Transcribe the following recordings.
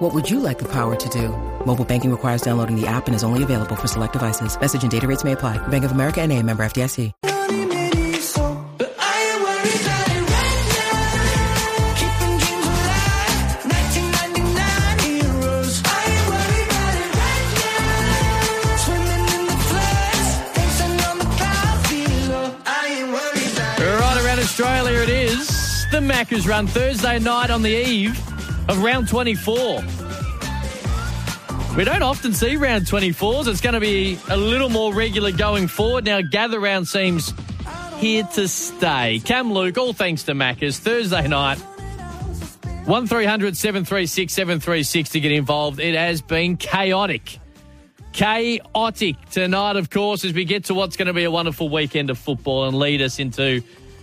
What would you like the power to do? Mobile banking requires downloading the app and is only available for select devices. Message and data rates may apply. Bank of America and a member FDIC. But I ain't worried about it right now. Keeping dreams alive. 1999 heroes. I ain't worried about it right now. Swimming in the floods. Dancing on the clouds below. I ain't worried about it. Right around Australia, it is the Maccas run Thursday night on the eve of round 24. We don't often see round 24s. It's going to be a little more regular going forward. Now, gather round seems here to stay. Cam Luke, all thanks to Maccas. Thursday night, 1300 736 736 to get involved. It has been chaotic. Chaotic tonight, of course, as we get to what's going to be a wonderful weekend of football and lead us into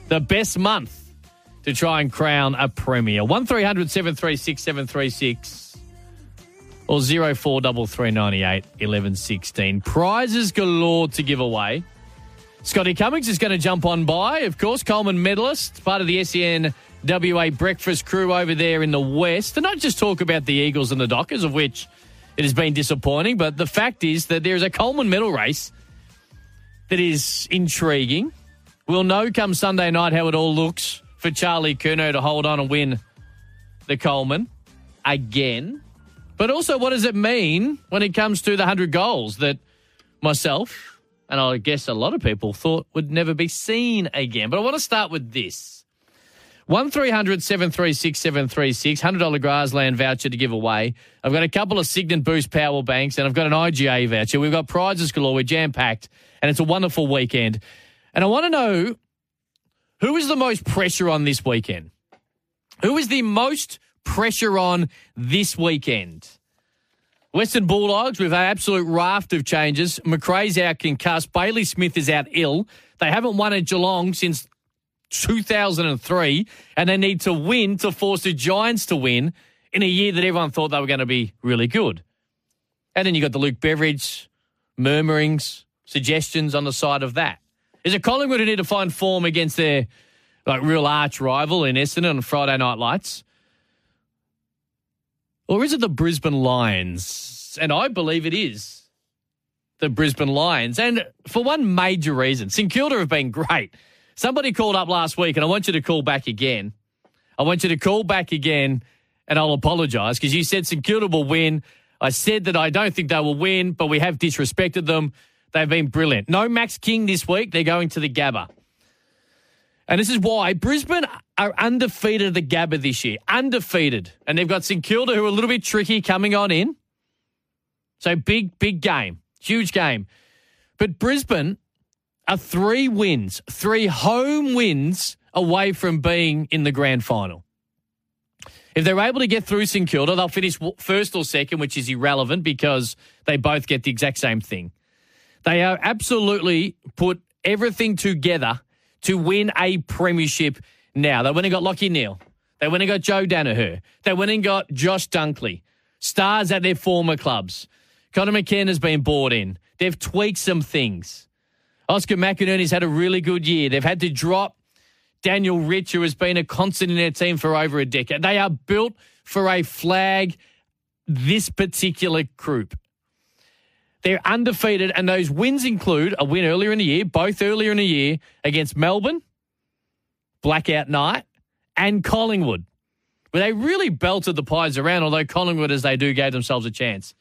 the best month to try and crown a premier. 1300 736 736 or 043398 1116. Prizes galore to give away. Scotty Cummings is going to jump on by, of course, Coleman medalist, part of the SEN WA breakfast crew over there in the West. To not just talk about the Eagles and the Dockers, of which it has been disappointing, but the fact is that there's a Coleman medal race that is intriguing. We'll know come Sunday night how it all looks for Charlie Curnow to hold on and win the Coleman again. But also, what does it mean when it comes to the 100 goals that myself and I guess a lot of people thought would never be seen again? But I want to start with this. 1300 736 736, $100 Grazeland voucher to give away. I've got a couple of Cygnett Boost power banks and I've got an IGA voucher. We've got prizes galore. We're jam packed and it's a wonderful weekend. And I want to know who is the most pressure on this weekend? Who is the most pressure on this weekend? Western Bulldogs with an absolute raft of changes. Macrae's out concussed. Bailey Smith is out ill. They haven't won at Geelong since 2003, and they need to win to force the Giants to win in a year that everyone thought they were going to be really good. And then you got the Luke Beveridge murmurings, suggestions on the side of that. Is it Collingwood who need to find form against their like real arch rival in Essendon on Friday Night Lights? Or is it the Brisbane Lions? And I believe it is the Brisbane Lions. And for one major reason, St Kilda have been great. Somebody called up last week, and I want you to call back again. I want you to call back again, and I'll apologise because you said St Kilda will win. I said that I don't think they will win, but we have disrespected them. They've been brilliant. No Max King this week. They're going to the Gabba. And this is why Brisbane are undefeated at the Gabba this year. Undefeated. And they've got St Kilda who are a little bit tricky coming on in. So big, big game. Huge game. But Brisbane are three wins, three home wins away from being in the grand final. If they're able to get through St Kilda, they'll finish first or second, which is irrelevant because they both get the exact same thing. They are absolutely put everything together to win a premiership now. They went and got Lachie Neale. They went and got Joe Daniher. They went and got Josh Dunkley. Stars at their former clubs. Conor McKenna has been brought in. They've tweaked some things. Oscar McInerney's had a really good year. They've had to drop Daniel Rich, who has been a constant in their team for over a decade. They are built for a flag, this particular group. They're undefeated, and those wins include a win earlier in the year, both earlier in the year against Melbourne, blackout night, and Collingwood, where they really belted the Pies around, although Collingwood, as they do, gave themselves a chance.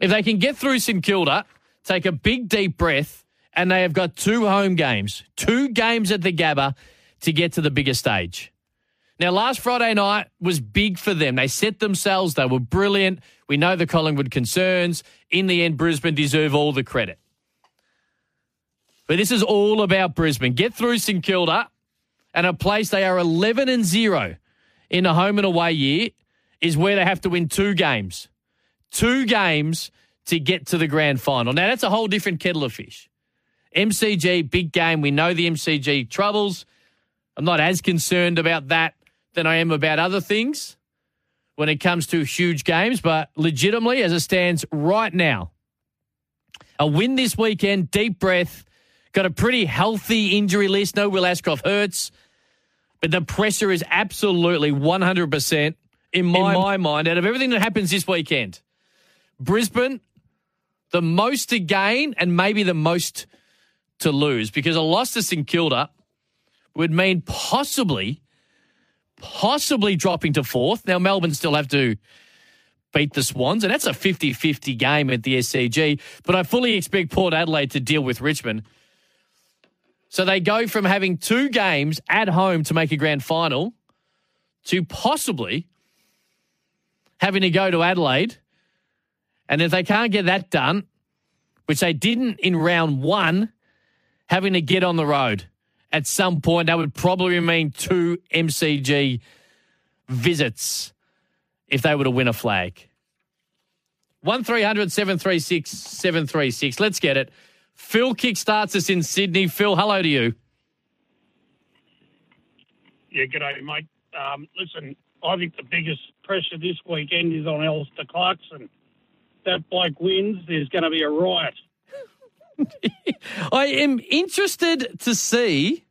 If they can get through St Kilda, take a big deep breath, and they have got two home games, two games at the Gabba to get to the bigger stage. Now, last Friday night was big for them. They set themselves, they were brilliant. We know the Collingwood concerns. In the end, Brisbane deserve all the credit. But this is all about Brisbane. Get through St Kilda and a place they are 11 and 0 in a home and away year is where they have to win two games. Two games to get to the grand final. Now, that's a whole different kettle of fish. MCG, big game. We know the MCG troubles. I'm not as concerned about that than I am about other things when it comes to huge games, but legitimately, as it stands right now, a win this weekend, deep breath, got a pretty healthy injury list. No Will Ashcroft hurts, but the pressure is absolutely 100% in my, in my mind out of everything that happens this weekend. Brisbane, the most to gain and maybe the most to lose because a loss to St Kilda would mean possibly, possibly dropping to fourth. Now, Melbourne still have to beat the Swans, and that's a 50 50 game at the SCG. But I fully expect Port Adelaide to deal with Richmond. So they go from having two games at home to make a grand final to possibly having to go to Adelaide. And if they can't get that done, which they didn't in round one, having to get on the road at some point, that would probably mean two MCG visits if they were to win a flag. 1300 736 736. Let's get it. Phil kickstarts us in Sydney. Phil, hello to you. Yeah, g'day, mate. Um, listen, I think the biggest pressure this weekend is on Alastair Clarkson. That bloke wins, there's going to be a riot. I am interested to see.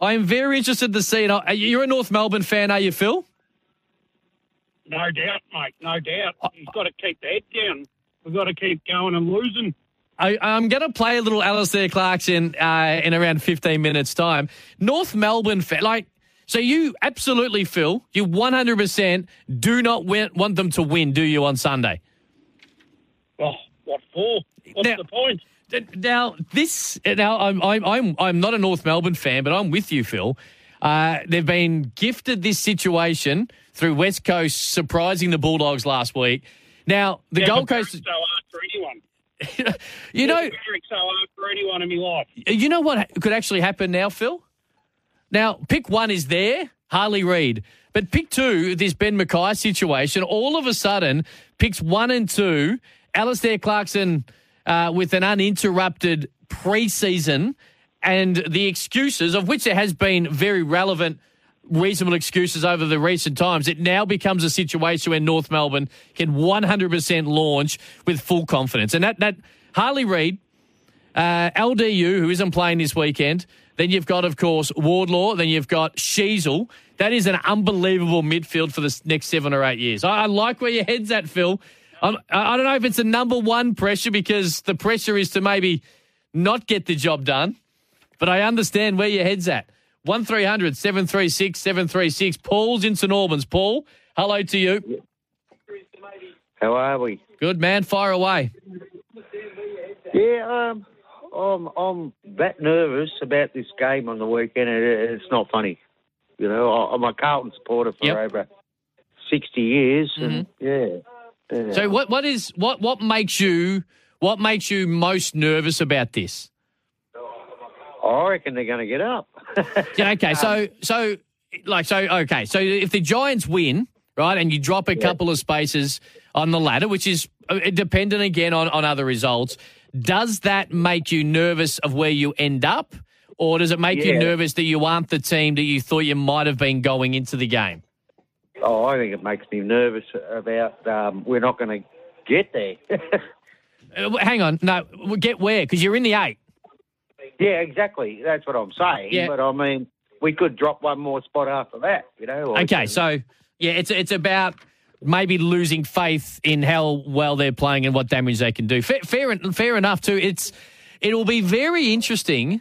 I am very interested to see. And you're a North Melbourne fan, are you, Phil? No doubt, mate. No doubt. He's got to keep head down. We've got to keep going and losing. I, am going to play a little Alastair Clarkson uh, in around 15 minutes' time. North Melbourne, fan, like, so you absolutely, Phil, you 100% do not want them to win, do you, on Sunday? Oh, what for? What's Now- the point? Now this now I'm I'm I'm I'm not a North Melbourne fan, but I'm with you, Phil. Uh, they've been gifted this situation through West Coast surprising the Bulldogs last week. Now the Yeah, Gold Coast, so hard for anyone. you know, so hard for anyone in my life. you know what could actually happen now, Phil. Now pick one is there, Harley Reid, but pick two, this Ben Mackay situation. All of a sudden, picks one and two, Alastair Clarkson uh, with an uninterrupted preseason, and the excuses of which there has been very relevant. Reasonable excuses over the recent times. It now becomes a situation where North Melbourne can 100% launch with full confidence. And that, that Harley Reid, uh, LDU, who isn't playing this weekend. Then you've got, of course, Wardlaw. Then you've got Sheezel. That is an unbelievable midfield for the next seven or eight years. I, I like where your head's at, Phil. I'm, I I don't know if it's a number one pressure because the pressure is to maybe not get the job done, but I understand where your head's at. 1300 736 736. Paul's in St Albans. Paul, hello to you. How are we? Good man. Fire away. Yeah, um, I'm I'm that nervous about this game on the weekend. It, it's not funny. You know, I'm a Carlton supporter for Yep. over sixty years, and yeah. Yeah. So what what is what what makes you what makes you most nervous about this? I reckon they're going to get up. Yeah, okay. So so like so okay. So if the Giants win, right, and you drop a couple of spaces on the ladder, which is uh, dependent again on on other results, does that make you nervous of where you end up? Or does it make you nervous that you aren't the team that you thought you might have been going into the game? Oh, I think it makes me nervous about um, we're not going to get there. Uh, hang on, no, get where? Because you're in the eight. yeah, exactly. That's what I'm saying. Yeah. But I mean, we could drop one more spot after that. You know. Okay, so yeah, it's it's about maybe losing faith in how well they're playing and what damage they can do. Fair, fair, fair enough too. It's it'll be very interesting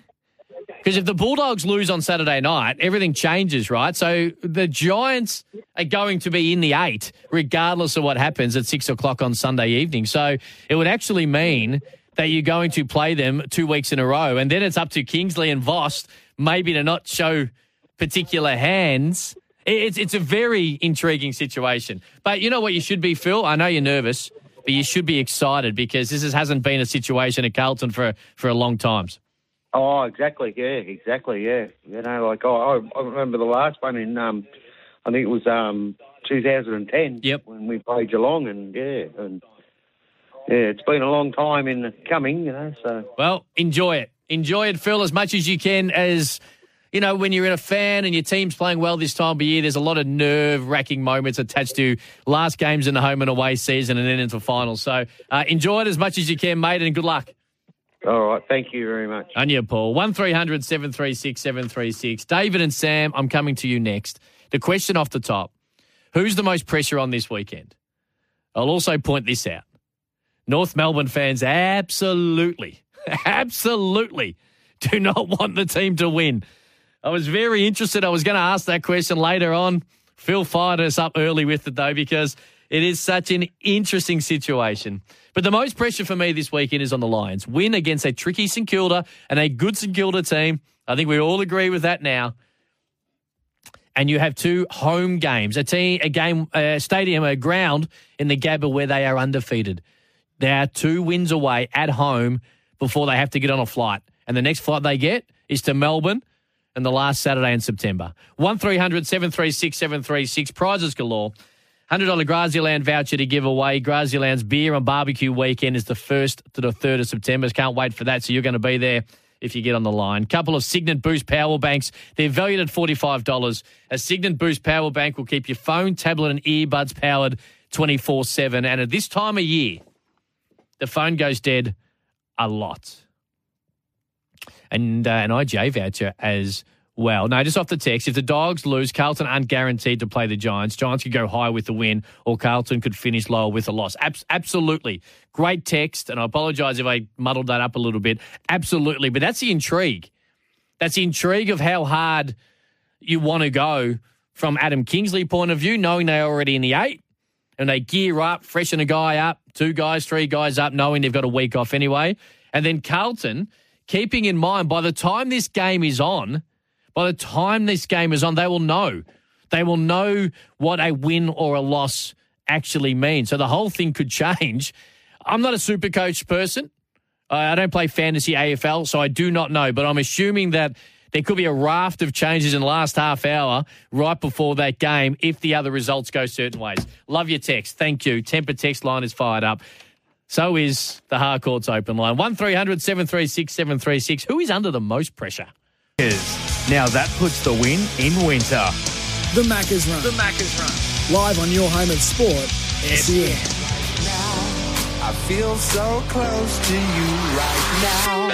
because if the Bulldogs lose on Saturday night, everything changes, right? So the Giants are going to be in the eight, regardless of what happens at six o'clock on Sunday evening. So it would actually mean that you're going to play them two weeks in a row, and then it's up to Kingsley and Voss maybe to not show particular hands. It's it's a very intriguing situation. But you know what you should be, Phil? I know you're nervous, but you should be excited because this is, hasn't been a situation at Carlton for for a long time. Oh, exactly. Yeah, exactly. Yeah. You know, like oh, I, I remember the last one in um, I think it was um 2010. Yep. When we played Geelong, and yeah, and yeah, it's been a long time in coming. You know, so Well, enjoy it. Enjoy it, Phil, as much as you can. As you know, when you're in a fan and your team's playing well this time of year, there's a lot of nerve wracking moments attached to last games in the home and away season and then into finals. So uh, enjoy it as much as you can, mate, and good luck. All right. Thank you very much. On you, Paul. 1300 736 736. David and Sam, I'm coming to you next. The question off the top Who's the most pressure on this weekend? I'll also point this out. North Melbourne fans absolutely, absolutely do not want the team to win. I was very interested. I was going to ask that question later on. Phil fired us up early with it, though, because it is such an interesting situation. But the most pressure for me this weekend is on the Lions. Win against a tricky St Kilda and a good St Kilda team. I think we all agree with that now. And you have two home games, a team, a game, a stadium, a ground in the Gabba where they are undefeated. They are two wins away at home before they have to get on a flight. And the next flight they get is to Melbourne and the last Saturday in September. 1300 736 736, prizes galore. $100 Grazeland voucher to give away. Grazeland's beer and barbecue weekend is the 1st to the 3rd of September. Can't wait for that. So you're going to be there if you get on the line. Couple of Cygnett Boost power banks. They're valued at $45. A Cygnett Boost power bank will keep your phone, tablet, and earbuds powered 24 7. And at this time of year, the phone goes dead a lot. And uh, an IGA voucher as well. No, just off the text. If the Dogs lose, Carlton aren't guaranteed to play the Giants. Giants could go high with the win, or Carlton could finish lower with a loss. Abs- absolutely. Great text, and I apologise if I muddled that up a little bit. Absolutely. But that's the intrigue. That's the intrigue of how hard you want to go from Adam Kingsley point of view, knowing they're already in the eight and they gear up, freshen a guy up, two guys, three guys up, knowing they've got a week off anyway. And then Carlton, keeping in mind by the time this game is on, by the time this game is on, they will know. They will know what a win or a loss actually means. So the whole thing could change. I'm not a super coach person. I don't play fantasy AFL, so I do not know. But I'm assuming that there could be a raft of changes in the last half hour right before that game if the other results go certain ways. Love your text. Thank you. Temper text line is fired up. So is the Harcourts open line. 1300 736 736. Who is under the most pressure? Now that puts the win in winter. The Macca's Run. The Macca's Run. Live on your home of sport, SEN. I feel so close to you right now.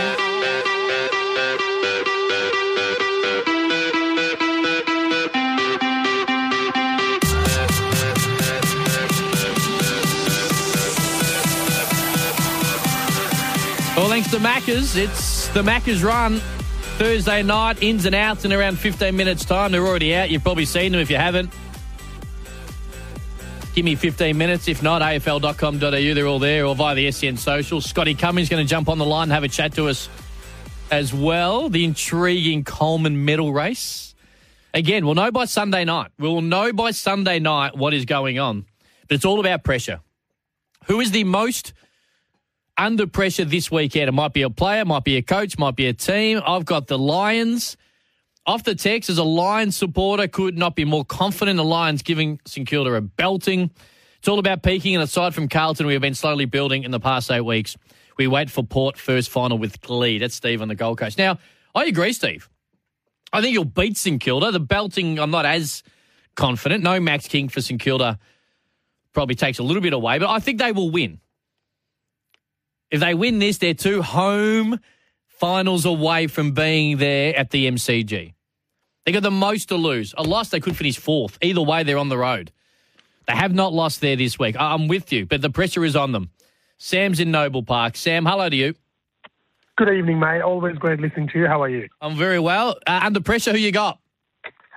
Well, thanks to Macca's, it's the Macca's run. Thursday night, ins and outs in around 15 minutes' time. They're already out. You've probably seen them if you haven't. Give me 15 minutes. If not, afl.com.au, they're all there, or via the SEN social. Scotty Cummings going to jump on the line and have a chat to us as well. The intriguing Coleman medal race. Again, we'll know by Sunday night. We will know by Sunday night what is going on. But it's all about pressure. Who is the most under pressure this weekend? It might be a player, might be a coach, might be a team. I've got the Lions. Off the text, as a Lions supporter, could not be more confident the Lions giving St Kilda a belting. It's all about peaking, and aside from Carlton, we have been slowly building in the past eight weeks. We wait for Port first final with glee. That's Steve on the Gold Coast. Now, I agree, Steve. I think you'll beat St Kilda. The belting, I'm not as confident. No Max King for St Kilda probably takes a little bit away, but I think they will win. If they win this, they're two home finals away from being there at the MCG. They got the most to lose. A loss, they could finish fourth. Either way, they're on the road. They have not lost there this week. I'm with you, but the pressure is on them. Sam's in Noble Park. Sam, hello to you. Good evening, mate. Always great listening to you. How are you? I'm very well. Uh, under pressure, who you got?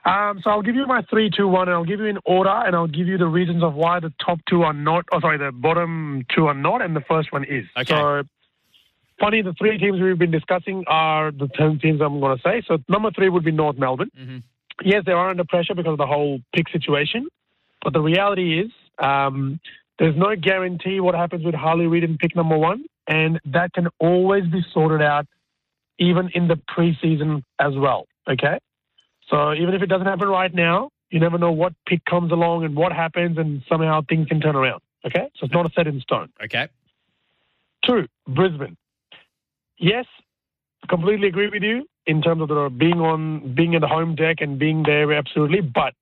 Um, so I'll give you my three, two, one, and I'll give you in order, and I'll give you the reasons of why the top two are not. Oh, sorry, the bottom two are not, and the first one is. Okay. So, funny, the three teams we've been discussing are the ten teams I'm going to say. So number three would be North Melbourne. Mhm. Yes, they are under pressure because of the whole pick situation, but the reality is um, there's no guarantee what happens with Harley Reid in pick number one, and that can always be sorted out, even in the preseason as well. Okay. So even if it doesn't happen right now, you never know what pick comes along and what happens, and somehow things can turn around. Okay, so it's not a set in stone. Okay. Two, Brisbane. Yes, completely agree with you in terms of the being on being in the home deck and being there absolutely. But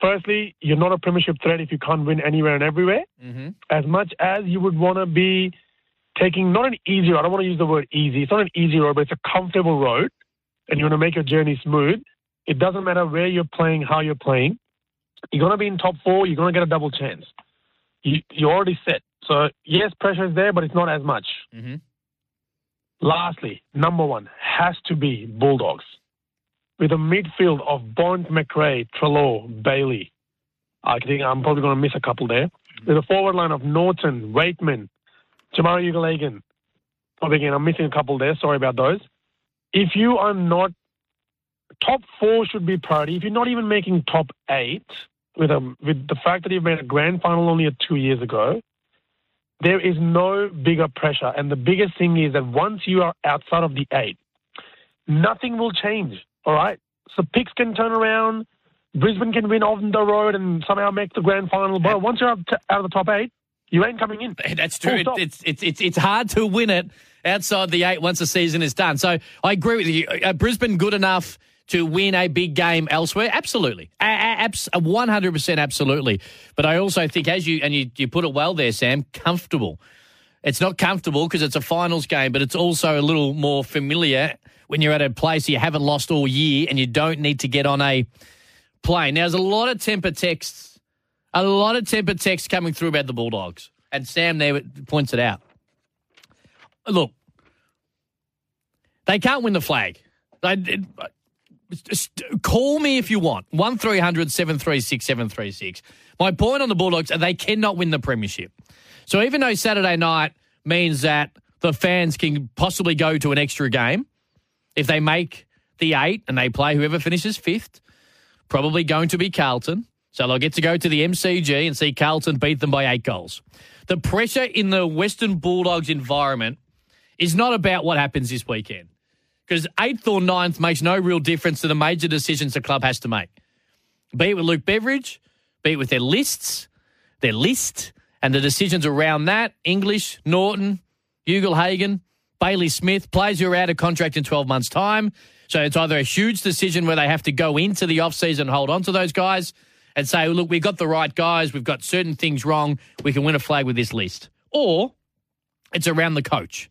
firstly, you're not a premiership threat if you can't win anywhere and everywhere. Mm-hmm. As much as you would want to be taking not an easy road. I don't want to use the word easy. It's not an easy road, but it's a comfortable road, and you want to make your journey smooth. It doesn't matter where you're playing, how you're playing. You're going to be in top four. You're going to get a double chance. You, you're already set. So yes, pressure is there, but it's not as much. Mm-hmm. Lastly, number one has to be Bulldogs. With a midfield of Bond, Macrae, Treloar, Bailey. I think I'm probably going to miss a couple there. With a forward line of Naughton, Weightman, Jamarra Ugle-Hagan. Probably again, I'm missing a couple there. Sorry about those. If you are not top four should be priority. If you're not even making top eight, with a with the fact that you've made a grand final only two years ago, there is no bigger pressure. And the biggest thing is that once you are outside of the eight, nothing will change. All right. So picks can turn around. Brisbane can win on the road and somehow make the grand final. But once you're out, out of the top eight, you ain't coming in. That's true. It, it's, it's, it's, it's hard to win it outside the eight once the season is done. So I agree with you. Uh, Brisbane good enough to win a big game elsewhere? Absolutely. A- abs- 100% absolutely. But I also think, as you, and you, you put it well there, Sam, comfortable. It's not comfortable because it's a finals game, but it's also a little more familiar when you're at a place you haven't lost all year and you don't need to get on a plane. Now, there's a lot of temper texts, a lot of temper texts coming through about the Bulldogs. And Sam there points it out. Look, they can't win the flag. They, just uh, call me if you want. 1300 736 736. My point on the Bulldogs, they cannot win the premiership. So even though Saturday night means that the fans can possibly go to an extra game, if they make the eight and they play whoever finishes fifth, probably going to be Carlton. So they'll get to go to the MCG and see Carlton beat them by eight goals. The pressure in the Western Bulldogs environment is not about what happens this weekend because eighth or ninth makes no real difference to the major decisions the club has to make. Be it with Luke Beveridge, be it with their lists, their list, and the decisions around that. English, Naughton, Hugel Hagen, Bailey Smith, players who are out of contract in 12 months' time. So it's either a huge decision where they have to go into the offseason and hold on to those guys and say, look, we've got the right guys, we've got certain things wrong, we can win a flag with this list. Or it's around the coach.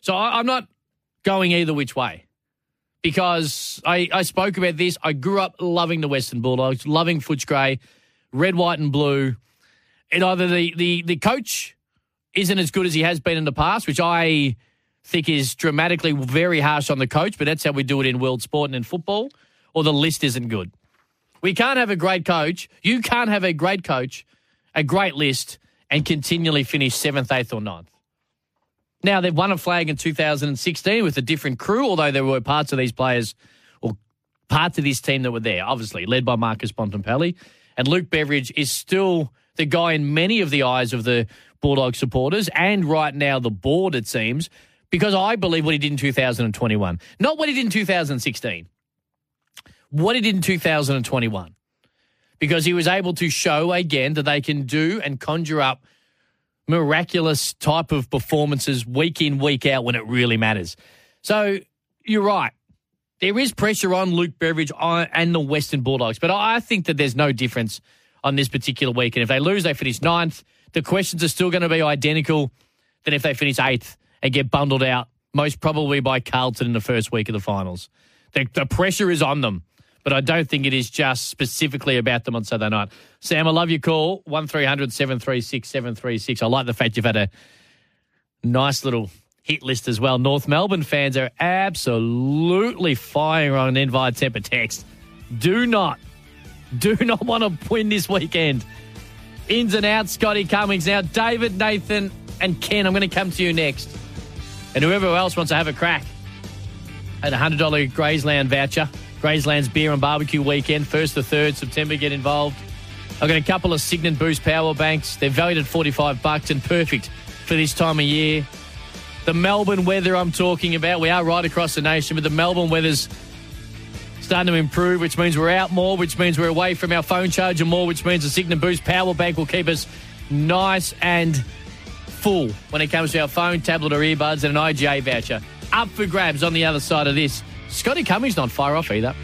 So I, I'm not going either which way because I, I spoke about this. I grew up loving the Western Bulldogs, loving Footscray, red, white, and blue. And either the, the, the coach isn't as good as he has been in the past, which I think is dramatically very harsh on the coach, but that's how we do it in world sport and in football, or the list isn't good. We can't have a great coach. You can't have a great coach, a great list, and continually finish seventh, eighth, or ninth. Now, they've won a flag in 2016 with a different crew, although there were parts of these players or parts of this team that were there, obviously, led by Marcus Bontempelli. And Luke Beveridge is still the guy in many of the eyes of the Bulldog supporters and right now the board, it seems, because I believe what he did in 2021, not what he did in 2016, what he did in 2021. Because he was able to show again that they can do and conjure up miraculous type of performances week in, week out when it really matters. So you're right. There is pressure on Luke Beveridge uh, and the Western Bulldogs, but I think that there's no difference on this particular week. And if they lose, they finish ninth. The questions are still going to be identical than if they finish eighth and get bundled out, most probably by Carlton in the first week of the finals. The, the pressure is on them, but I don't think it is just specifically about them on Saturday night. Sam, I love your call. 1300 736 736. I like the fact you've had a nice little hit list as well. North Melbourne fans are absolutely firing on an invite temper text. Do not, do not want to win this weekend. Ins and outs, Scotty Cummings. Now, David, Nathan, and Ken, I'm going to come to you next. And whoever else wants to have a crack at a $100 Grazeland voucher. Grazeland's beer and barbecue weekend, 1st to 3rd September, get involved. I've got a couple of Cygnett Boost power banks. They're valued at 45 bucks and perfect for this time of year. The Melbourne weather I'm talking about, we are right across the nation, but the Melbourne weather's starting to improve, which means we're out more, which means we're away from our phone charger more, which means the Cygnett Boost power bank will keep us nice and full when it comes to our phone, tablet, or earbuds, and an IGA voucher. up for grabs on the other side of this. Scotty Cummings not far off either.